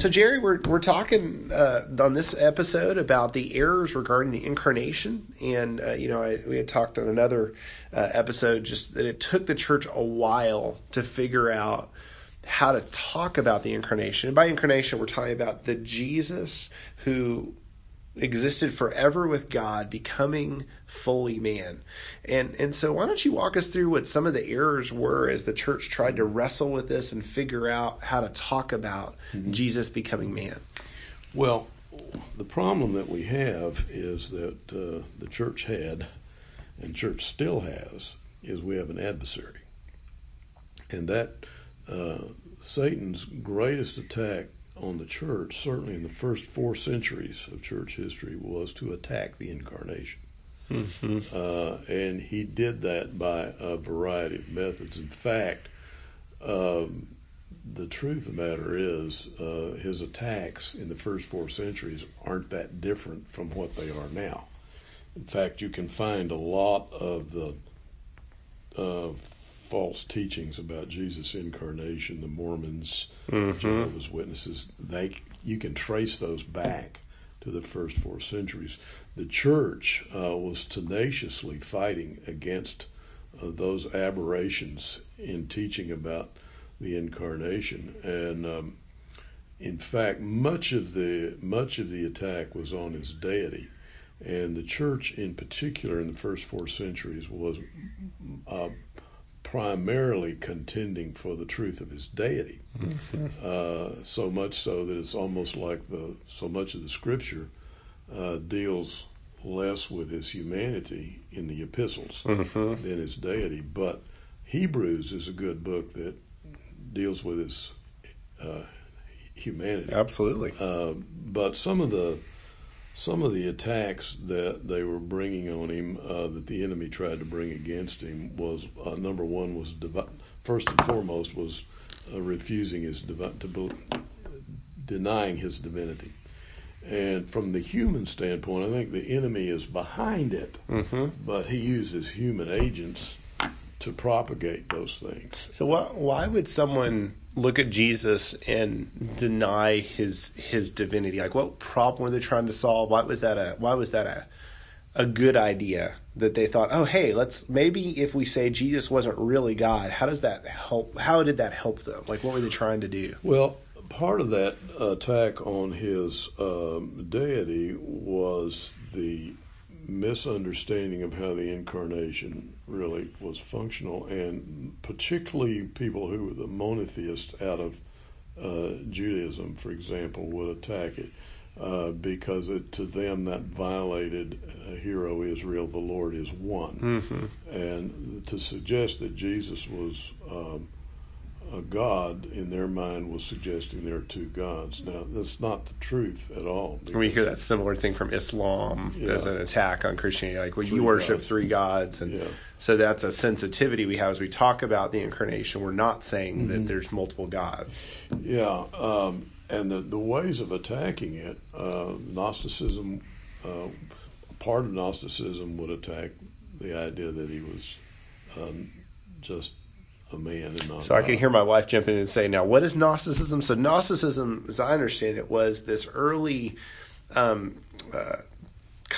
So Jerry, we're we're talking uh, on this episode about the errors regarding the incarnation, and uh, you know I, we had talked on another uh, episode just that it took the church a while to figure out how to talk about the incarnation. And by incarnation, we're talking about the Jesus who existed forever with God, becoming fully man. And and so why don't you walk us through what some of the errors were as the church tried to wrestle with this and figure out how to talk about mm-hmm. Jesus becoming man? Well, the problem that we have is that uh, the church had, and church still has, is we have an adversary, and that uh, Satan's greatest attack on the church, certainly in the first four centuries of church history, was to attack the incarnation. Mm-hmm. Uh, and he did that by a variety of methods. In fact, um, the truth of the matter is, uh, his attacks in the first four centuries aren't that different from what they are now. In fact, you can find a lot of the uh, false teachings about Jesus' incarnation, the Mormons, mm-hmm. Jehovah's Witnesses, they you can trace those back to the first four centuries. The church uh, was tenaciously fighting against uh, those aberrations in teaching about the incarnation, and um, in fact, much of the much of the attack was on his deity. And the church, in particular, in the first four centuries, was uh, primarily contending for the truth of his deity. Mm-hmm. Uh, so much so that it's almost like the so much of the scripture uh, deals less with his humanity in the epistles mm-hmm. than his deity. But Hebrews is a good book that deals with his uh, humanity. Absolutely. Uh, but some of the some of the attacks that they were bringing on him, uh, that the enemy tried to bring against him, was uh, number one was divi- first and foremost was uh, refusing his divi- to be- denying his divinity. And from the human standpoint, I think the enemy is behind it, mm-hmm. but he uses human agents to propagate those things. So, why, why would someone look at Jesus and deny his his divinity? Like, what problem were they trying to solve? Why was that a why was that a a good idea that they thought, oh, hey, let's maybe if we say Jesus wasn't really God, how does that help? How did that help them? Like, what were they trying to do? Well, part of that attack on his um, deity was the misunderstanding of how the incarnation really was functional, and particularly people who were the monotheists out of uh, Judaism, for example, would attack it uh, because it, to them that violated uh, "Hero Israel, the Lord is one," mm-hmm. and to suggest that Jesus was. Um, a God in their mind was suggesting there are two gods. Now, that's not the truth at all. We hear that similar thing from Islam yeah. as an attack on Christianity, like, well, three you worship gods. three gods. And yeah. so that's a sensitivity we have as we talk about the incarnation. We're not saying mm-hmm. that there's multiple gods. Yeah. Um, and the, the ways of attacking it, uh, Gnosticism, uh, part of Gnosticism would attack the idea that he was um, just a man and not. So I can hear my wife jumping in and say, "Now, what is Gnosticism?" So Gnosticism, as I understand it, was this early um, uh,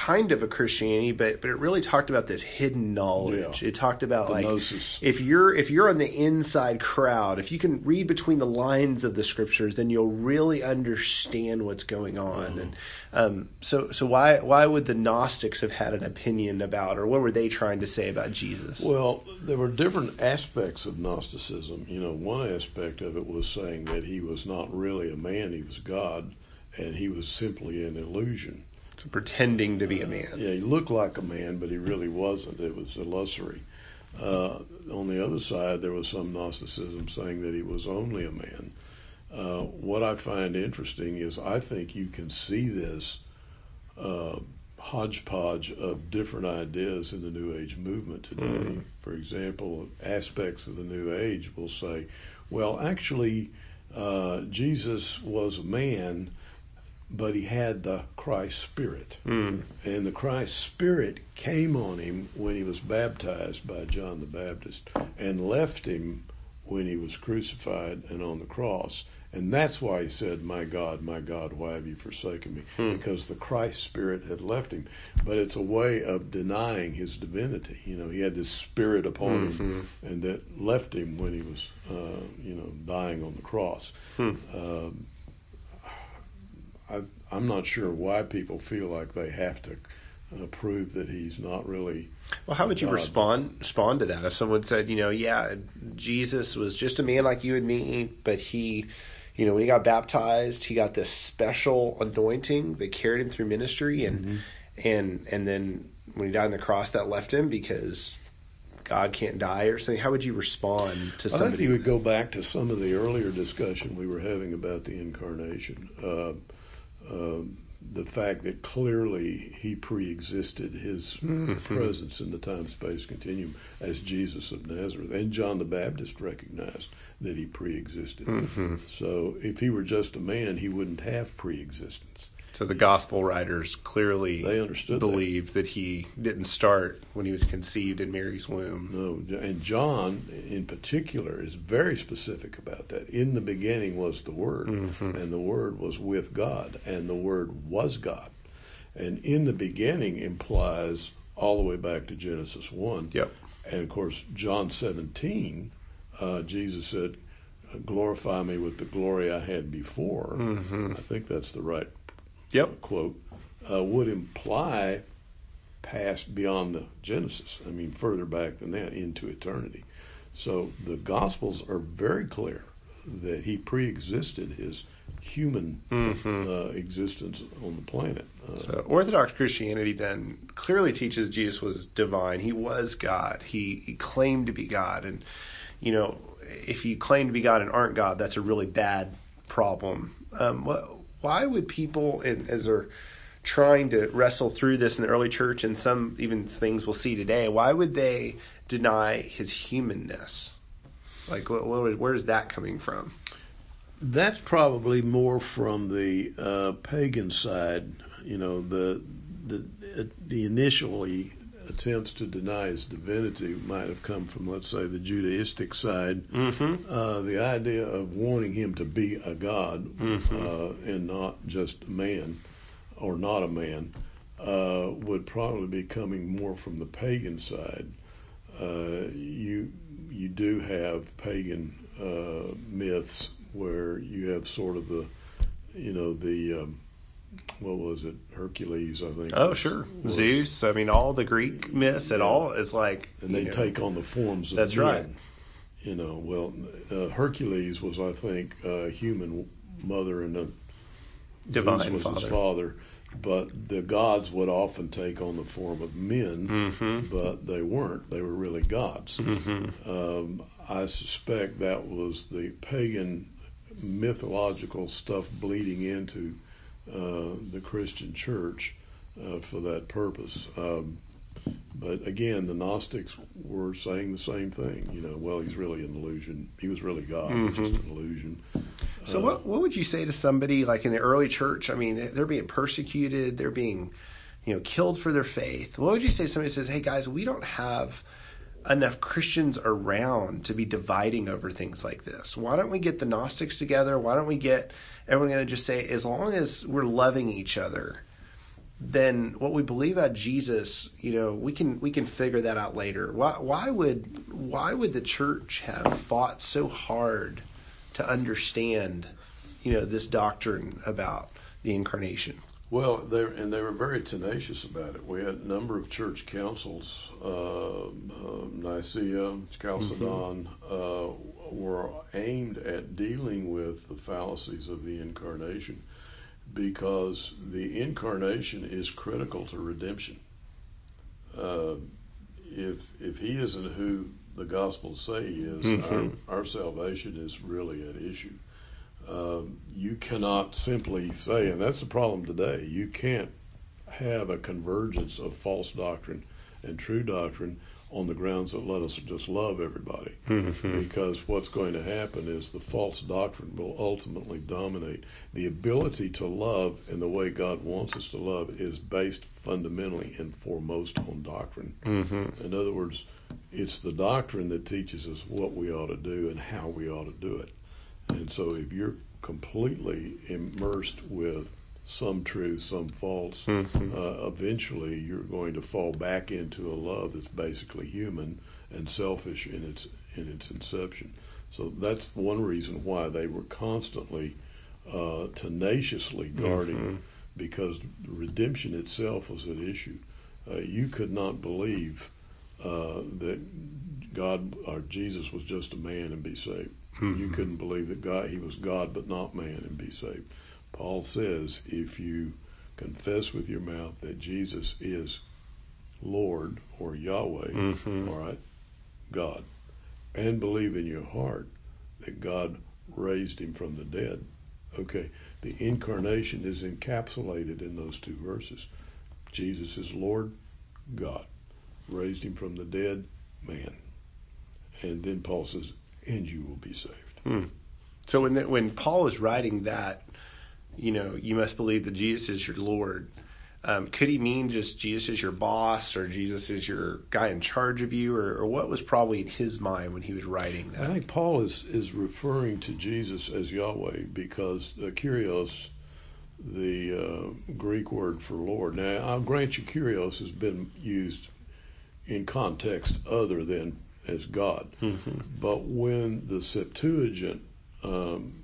kind of a Christianity, but but it really talked about this hidden knowledge. Yeah. It talked about the like gnosis. if you're if you're on the inside crowd, if you can read between the lines of the scriptures, then you'll really understand what's going on. Mm-hmm. And um, so so why why would the Gnostics have had an opinion about, or what were they trying to say about Jesus? Well, there were different aspects of Gnosticism. You know, one aspect of it was saying that he was not really a man; he was God, and he was simply an illusion pretending to be a man. Yeah, he looked like a man, but he really wasn't. It was illusory. Uh, on the other side, there was some Gnosticism saying that he was only a man. Uh, what I find interesting is I think you can see this uh, hodgepodge of different ideas in the New Age movement today. Mm-hmm. For example, aspects of the New Age will say, well, actually, uh, Jesus was a man but he had the Christ Spirit. Mm. And the Christ Spirit came on him when he was baptized by John the Baptist and left him when he was crucified and on the cross. And that's why he said, My God, my God, why have you forsaken me? Hmm. Because the Christ spirit had left him. But it's a way of denying his divinity. You know, he had this spirit upon mm-hmm. him and that left him when he was, uh, you know, dying on the cross. Hmm. Um, I, I'm not sure why people feel like they have to uh, prove that he's not really. Well, how would you God. respond respond to that if someone said, you know, yeah, Jesus was just a man like you and me, but he, you know, when he got baptized, he got this special anointing that carried him through ministry, and mm-hmm. and and then when he died on the cross, that left him because God can't die or something. How would you respond to somebody? I think you would go back to some of the earlier discussion we were having about the incarnation. Uh, uh, the fact that clearly he pre-existed his mm-hmm. presence in the time-space continuum as Jesus of Nazareth, and John the Baptist recognized that he pre-existed. Mm-hmm. So if he were just a man, he wouldn't have pre-existence. So the gospel writers clearly they understood believed that. that. he didn't start when he was conceived in Mary's womb. No, and John in particular is very specific about that. In the beginning was the Word, mm-hmm. and the Word was with God, and the Word was God. And in the beginning implies all the way back to Genesis one. Yep. And of course, John seventeen, uh, Jesus said, "Glorify me with the glory I had before." Mm-hmm. I think that's the right yep. quote, uh, would imply past beyond the Genesis. I mean, further back than that into eternity. So the Gospels are very clear that he pre-existed his human mm-hmm. uh, existence on the planet. Uh, so Orthodox Christianity then clearly teaches Jesus was divine. He was God. He, he claimed to be God, and you know, if you claim to be God and aren't God, that's a really bad problem. Um, well, why would people, as they're trying to wrestle through this in the early church and some even things we'll see today, why would they deny his humanness? Like, what, what, where is that coming from? That's probably more from the uh, pagan side. You know, the the the initially attempts to deny his divinity might have come from, let's say, the Judaistic side. Mm-hmm. Uh, the idea of wanting him to be a god mm-hmm. uh, and not just a man or not a man uh, would probably be coming more from the pagan side. Uh, you you do have pagan uh, myths where you have sort of the you know the um, what was it? Hercules, I think. Oh, sure. Was, Zeus. I mean, all the Greek myths and all is like. And they know, take on the forms of That's men. right. You know, well, uh, Hercules was, I think, a human mother and a divine Zeus was father. his father. But the gods would often take on the form of men, mm-hmm. but they weren't. They were really gods. Mm-hmm. Um, I suspect that was the pagan mythological stuff bleeding into the Christian church uh, for that purpose. Um, but again, the Gnostics were saying the same thing. You know, well, he's really an illusion. He was really God, mm-hmm. just an illusion. So, uh, what what would you say to somebody like in the early church? I mean, they're being persecuted. They're being, you know, killed for their faith. What would you say to somebody who says, "Hey, guys, we don't have." Enough Christians around to be dividing over things like this. Why don't we get the Gnostics together? Why don't we get everyone together just say, as long as we're loving each other, then what we believe about Jesus, you know, we can we can figure that out later. Why why would why would the church have fought so hard to understand, you know, this doctrine about the incarnation? Well, they and they were very tenacious about it. We had a number of church councils, uh, uh, Nicaea, Chalcedon, mm-hmm. uh, were aimed at dealing with the fallacies of the incarnation, because the incarnation is critical to redemption. Uh, if if he isn't who the Gospels say he is, mm-hmm. our, our salvation is really at issue. Um, you cannot simply say, and that's the problem today, you can't have a convergence of false doctrine and true doctrine on the grounds that let us just love everybody. Mm-hmm. Because what's going to happen is the false doctrine will ultimately dominate. The ability to love in the way God wants us to love is based fundamentally and foremost on doctrine. Mm-hmm. In other words, it's the doctrine that teaches us what we ought to do and how we ought to do it. And so if you're completely immersed with some truth, some false, Mhm. uh, eventually you're going to fall back into a love that's basically human and selfish in its in its inception. So that's one reason why they were constantly uh, tenaciously guarding, Mhm. because redemption itself was at issue. Uh, you could not believe uh, that God or Jesus was just a man and be saved. You Mhm. couldn't believe that God he was God but not man and be saved. Paul says if you confess with your mouth that Jesus is Lord or Yahweh, Mhm. all right, God, and believe in your heart that God raised him from the dead. Okay, the incarnation is encapsulated in those two verses. Jesus is Lord, God, raised him from the dead, man. And then Paul says, and you will be saved. So when the, when Paul is writing that, you know, you must believe that Jesus is your Lord. Um, could he mean just Jesus is your boss or Jesus is your guy in charge of you, or, or what was probably in his mind when he was writing that? I think Paul is, is referring to Jesus as Yahweh because the Kyrios, the uh, Greek word for Lord. Now, I'll grant you, Kyrios has been used in context other than as God. But when the Septuagint, um,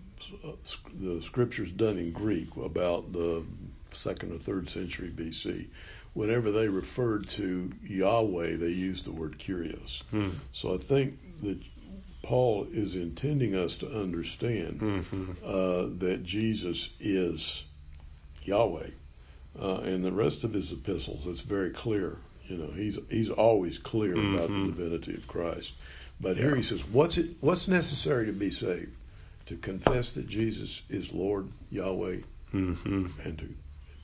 the scriptures done in Greek about the second or third century BC, whenever they referred to Yahweh, they used the word Kyrios. So I think that Paul is intending us to understand Mm-hmm. uh, that Jesus is Yahweh. Uh, and the rest of his epistles, it's very clear. You know, he's he's always clear about the Mhm. divinity of Christ. But here he says, "What's it? What's necessary to be saved? To confess that Jesus is Lord Yahweh, Mm-hmm. and to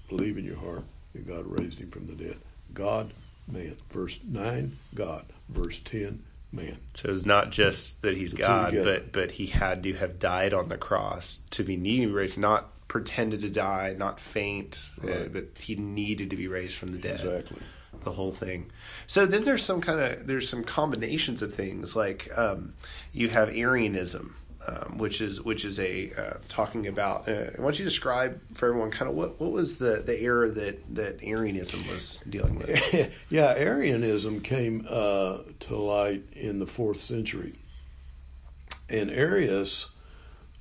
believe in your heart that God raised him from the dead. God, man. Verse nine, God. Verse ten, man. So it's not just that he's The God, but but he had to have died on the cross to be needing to be raised, not pretended to die, not faint, uh, but he needed to be raised from the dead. Exactly. The whole thing. So then there's some kind of there's some combinations of things like um, you have Arianism, um, which is which is a uh, talking about. Uh, why don't you describe for everyone kind of what what was the the era that that Arianism was dealing with? yeah, Arianism came uh, to light in the fourth century, and Arius,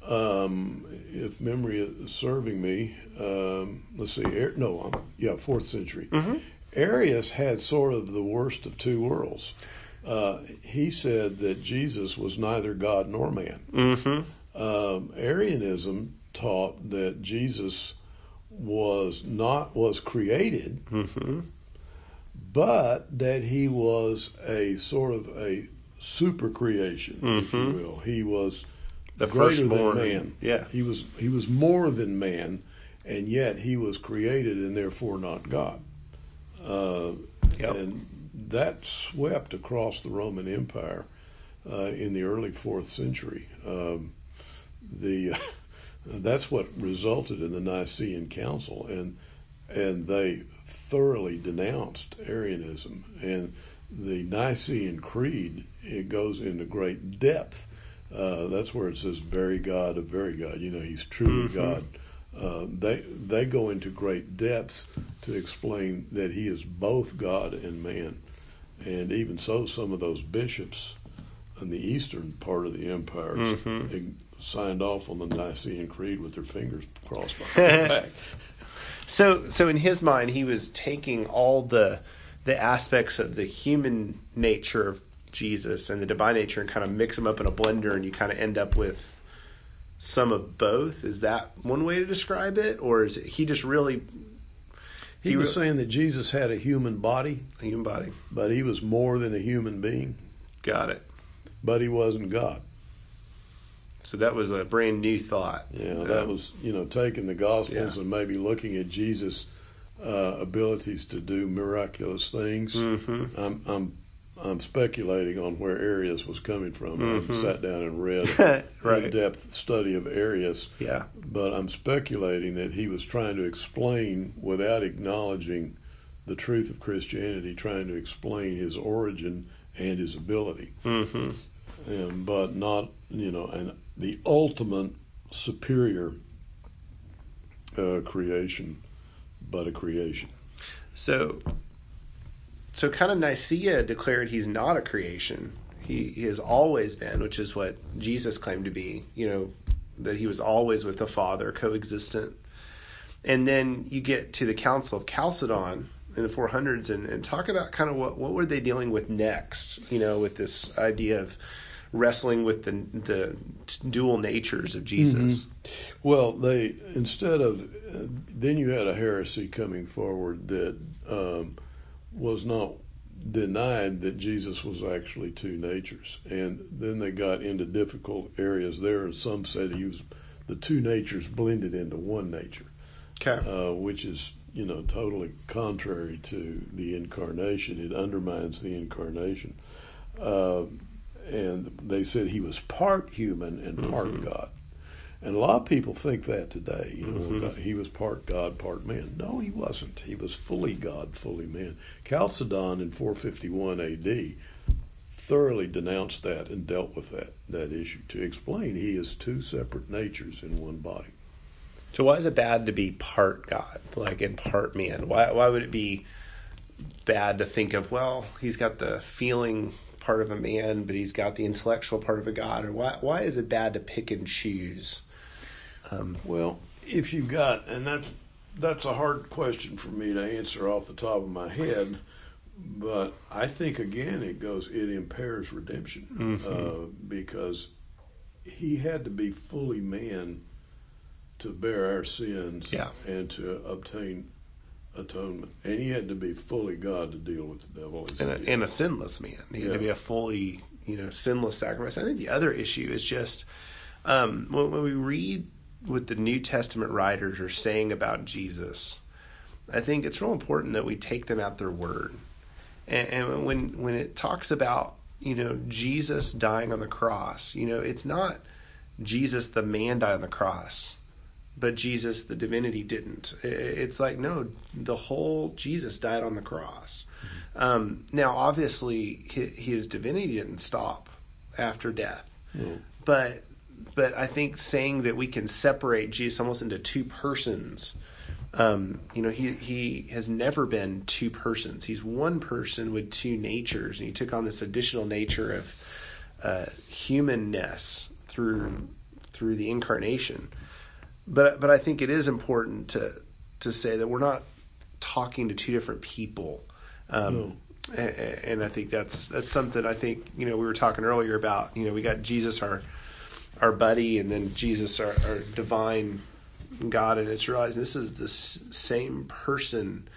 um, if memory is serving me, um, let's see, no, um, yeah, fourth century. Arius had sort of the worst of two worlds. Uh, he said that Jesus was neither God nor man. Mm-hmm. Um, Arianism taught that Jesus was not was created Mm-hmm. but that he was a sort of a super creation, if you Mhm. will. He was The greater than firstborn. man. Yeah. He was he was more than man, and yet he was created and therefore not God. Uh, Yep. And that swept across the Roman Empire uh, in the early fourth century. Um, the that's what resulted in the Nicene Council, and and they thoroughly denounced Arianism. And the Nicene Creed it goes into great depth. Uh, that's where it says "very God of very God." You know, He's truly Mhm. God. Uh, they they go into great depths to explain that He is both God and man. And even so, some of those bishops in the eastern part of the empire Mhm. signed off on the Nicene Creed with their fingers crossed behind their back. So so in his mind, he was taking all the the aspects of the human nature of Jesus and the divine nature and kind of mix them up in a blender, and you kind of end up with some of both. Is that one way to describe it, or is it, he just really He, He was re- saying that Jesus had a human body, a human body? but he was more than a human being, Got it. but he wasn't God. So that was a brand new thought. Yeah, that Um, was you know taking the Gospels Yeah. and maybe looking at Jesus' uh, abilities to do miraculous things. Mhm. I'm I'm I'm speculating on where Arius was coming from. I haven't Mhm. sat down and read Right. in-depth study of Arius, Yeah. but I'm speculating that he was trying to explain without acknowledging the truth of Christianity, trying to explain his origin and his ability hmm um, but not you know and the ultimate superior uh, creation, but a creation. So, so kind of Nicaea declared he's not a creation. He, he has always been, which is what Jesus claimed to be. You know, that he was always with the Father, coexistent. And then you get to the Council of Chalcedon in the 400s and, and talk about kind of what, what were they dealing with next, you know, with this idea of wrestling with the, the dual natures of Jesus. Mm-hmm. Well, they, instead of, then you had a heresy coming forward that um, was not denied that Jesus was actually two natures. And then they got into difficult areas there, and some said he was the two natures blended into one nature, okay. uh, which is you know totally contrary to the incarnation. It undermines the incarnation. Uh, and they said he was part human and part mm-hmm. God. And a lot of people think that today. You know, mm-hmm. he was part God, part man. No, he wasn't. He was fully God, fully man. Chalcedon in 451 A.D. thoroughly denounced that and dealt with that that issue to explain he is two separate natures in one body. So why is it bad to be part God, like in part man? Why why would it be bad to think of well, he's got the feeling part of a man, but he's got the intellectual part of a God? Or why why is it bad to pick and choose? Um, well, if you've got, and that's that's a hard question for me to answer off the top of my head, but I think again it goes it impairs redemption mm-hmm. uh, because he had to be fully man to bear our sins yeah. and to obtain atonement, and he had to be fully God to deal with the devil, and a, and a, sinless man. He had to be a fully you know sinless sacrifice. I think the other issue is just um, when, when we read what the New Testament writers are saying about Jesus, I think it's real important that we take them at their word. And, and when when it talks about you know Jesus dying on the cross, you know it's not Jesus the man died on the cross, but Jesus the divinity didn't. It's like no, the whole Jesus died on the cross. Mm-hmm. Um, now, obviously, his, his, divinity didn't stop after death, mm. but but I think saying that we can separate Jesus almost into two persons. Um, you know, he he has never been two persons. He's one person with two natures, and he took on this additional nature of uh, humanness through through the incarnation. But but I think it is important to to say that we're not talking to two different people. Um, no. and, and I think that's that's something I think you know we were talking earlier about. You know, we got Jesus, our our buddy, and then Jesus, our, our divine God, and it's realizing this is the same person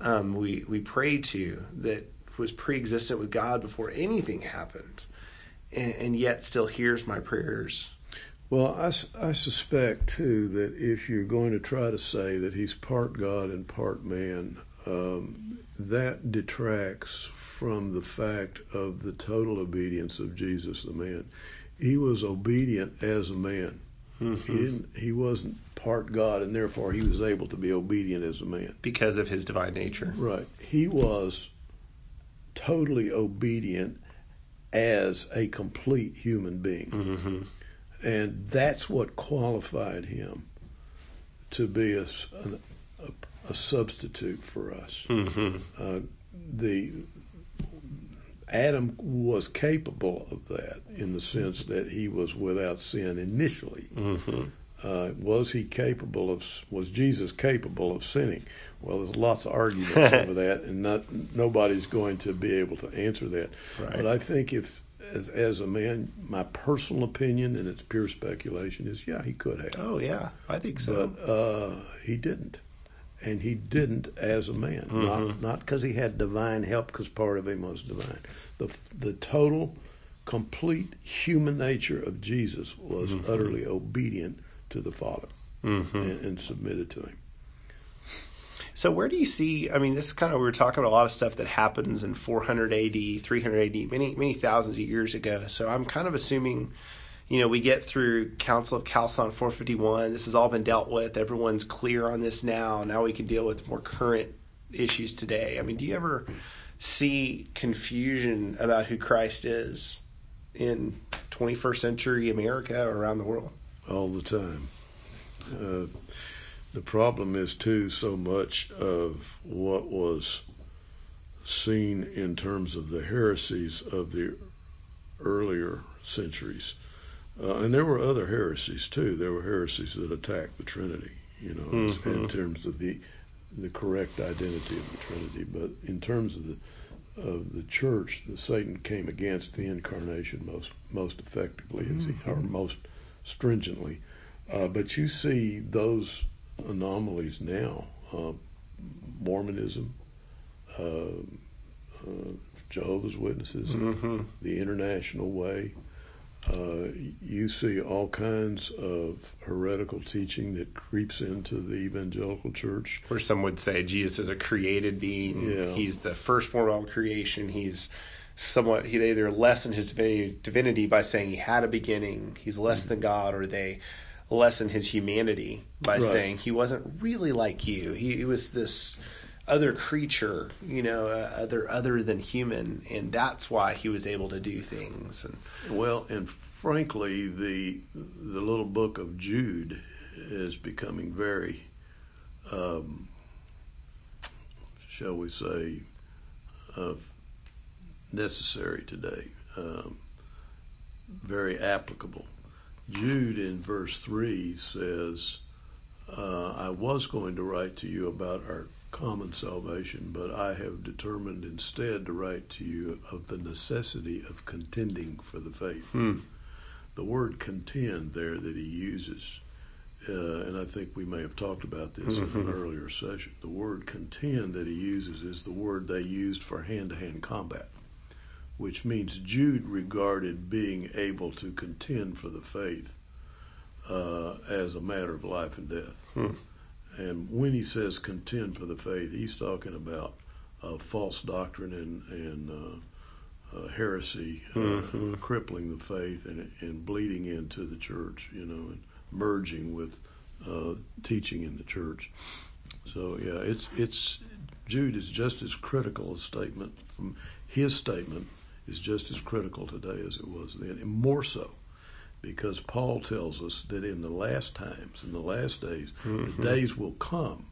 um, we we pray to that was pre-existent with God before anything happened, and, and yet still hears my prayers. Well, I, I suspect too that if you're going to try to say that he's part God and part man, um, that detracts from the fact of the total obedience of Jesus the man he was obedient as a man. Mm-hmm. He didn't. He wasn't part God, and therefore he was able to be obedient as a man because of his divine nature. Right. He was totally obedient as a complete human being, mm-hmm. and that's what qualified him to be a, a, a substitute for us. Mm-hmm. Uh, the Adam was capable of that in the sense that he was without sin initially. Mm-hmm. Uh, was he capable of? Was Jesus capable of sinning? Well, there's lots of arguments over that, and not nobody's going to be able to answer that. Right. But I think if, as, as a man, my personal opinion, and it's pure speculation, is yeah, he could have. Oh yeah, I think so. But uh, he didn't and he didn't as a man. Mm-hmm. Not not because he had divine help, because part of him was divine. The the total, complete human nature of Jesus was mm-hmm. utterly obedient to the Father mm-hmm. and, and, submitted to him. So where do you see? I mean, this is kind of we were talking about a lot of stuff that happens in 400 AD, 300 AD, many many thousands of years ago. So I'm kind of assuming you know, we get through Council of Chalcedon 451. This has all been dealt with. Everyone's clear on this now. Now we can deal with more current issues today. I mean, do you ever see confusion about who Christ is in 21st century America or around the world? all the time. Uh, the problem is too so much of what was seen in terms of the heresies of the earlier centuries. Uh, and there were other heresies too. There were heresies that attacked the Trinity, you know, mm-hmm. in terms of the the correct identity of the Trinity. But in terms of the of the church, the Satan came against the incarnation most most effectively, mm-hmm. or most stringently. Uh, but you see those anomalies now: uh, Mormonism, uh, uh Jehovah's Witnesses, mm-hmm. the International Way. Uh, you see all kinds of heretical teaching that creeps into the evangelical church. Where some would say Jesus is a created being. Yeah. He's the firstborn of all creation. He's somewhat, he either lessen his divinity, divinity by saying he had a beginning, he's less mm-hmm. than God, or they lessen his humanity by right. saying he wasn't really like you. He, he was this other creature, you know, uh, other other than human, and that's why he was able to do things. And well, and frankly, the the little book of Jude is becoming very, um, shall we say, uh, necessary today. Um, very applicable. Jude in verse three says, uh, "I was going to write to you about our." Common salvation, but I have determined instead to write to you of the necessity of contending for the faith. Hmm. The word contend there that he uses, uh, and I think we may have talked about this mm-hmm. in an mm-hmm. earlier session. The word contend that he uses is the word they used for hand to hand combat, which means Jude regarded being able to contend for the faith uh, as a matter of life and death. Hmm. And when he says contend for the faith, he's talking about uh, false doctrine and, and uh, uh, heresy uh, mm-hmm. crippling the faith and, and bleeding into the church, you know, and merging with uh, teaching in the church. So yeah, it's it's Jude is just as critical a statement from his statement is just as critical today as it was then, and more so because Paul tells us that in the last times, in the last days, mm-hmm. the days will come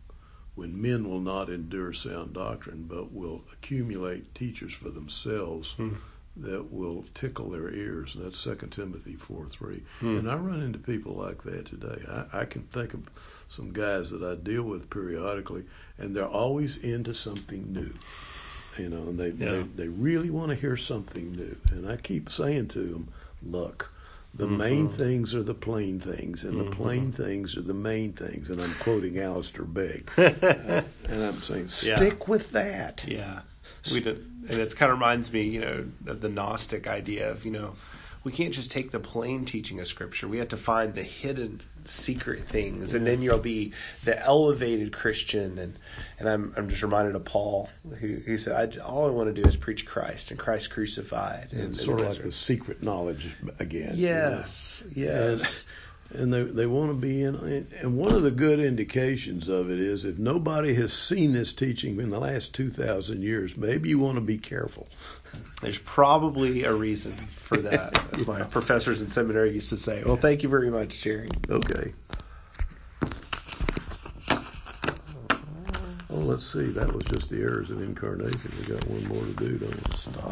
when men will not endure sound doctrine, but will accumulate teachers for themselves mm. that will tickle their ears. And that's 2 Timothy 4 3. Mm. And I run into people like that today. I, I, can think of some guys that I deal with periodically, and they're always into something new. You know, and they, yeah. they, they really want to hear something new. And I keep saying to them, look, the mm-hmm. main things are the plain things, and mm-hmm. the plain things are the main things. And I'm quoting Alistair Begg. and I'm saying, stick yeah. with that. Yeah. We did, and it kind of reminds me, you know, of the Gnostic idea of, you know, we can't just take the plain teaching of Scripture. We have to find the hidden secret things, and then you'll be the elevated Christian. And and I'm I'm just reminded of Paul, who he said, I, "All I want to do is preach Christ and Christ crucified." And, sort of like the secret knowledge again. Yes, you know? yes and they they want to be in. And one of the good indications of it is if nobody has seen this teaching in the last two thousand years, maybe you want to be careful. There's probably a reason for that, as my professors in seminary used to say. Well, thank you very much, Jerry. Okay. Oh, let's see. That was just the errors of incarnation. We got one more to do, don't we? Stop.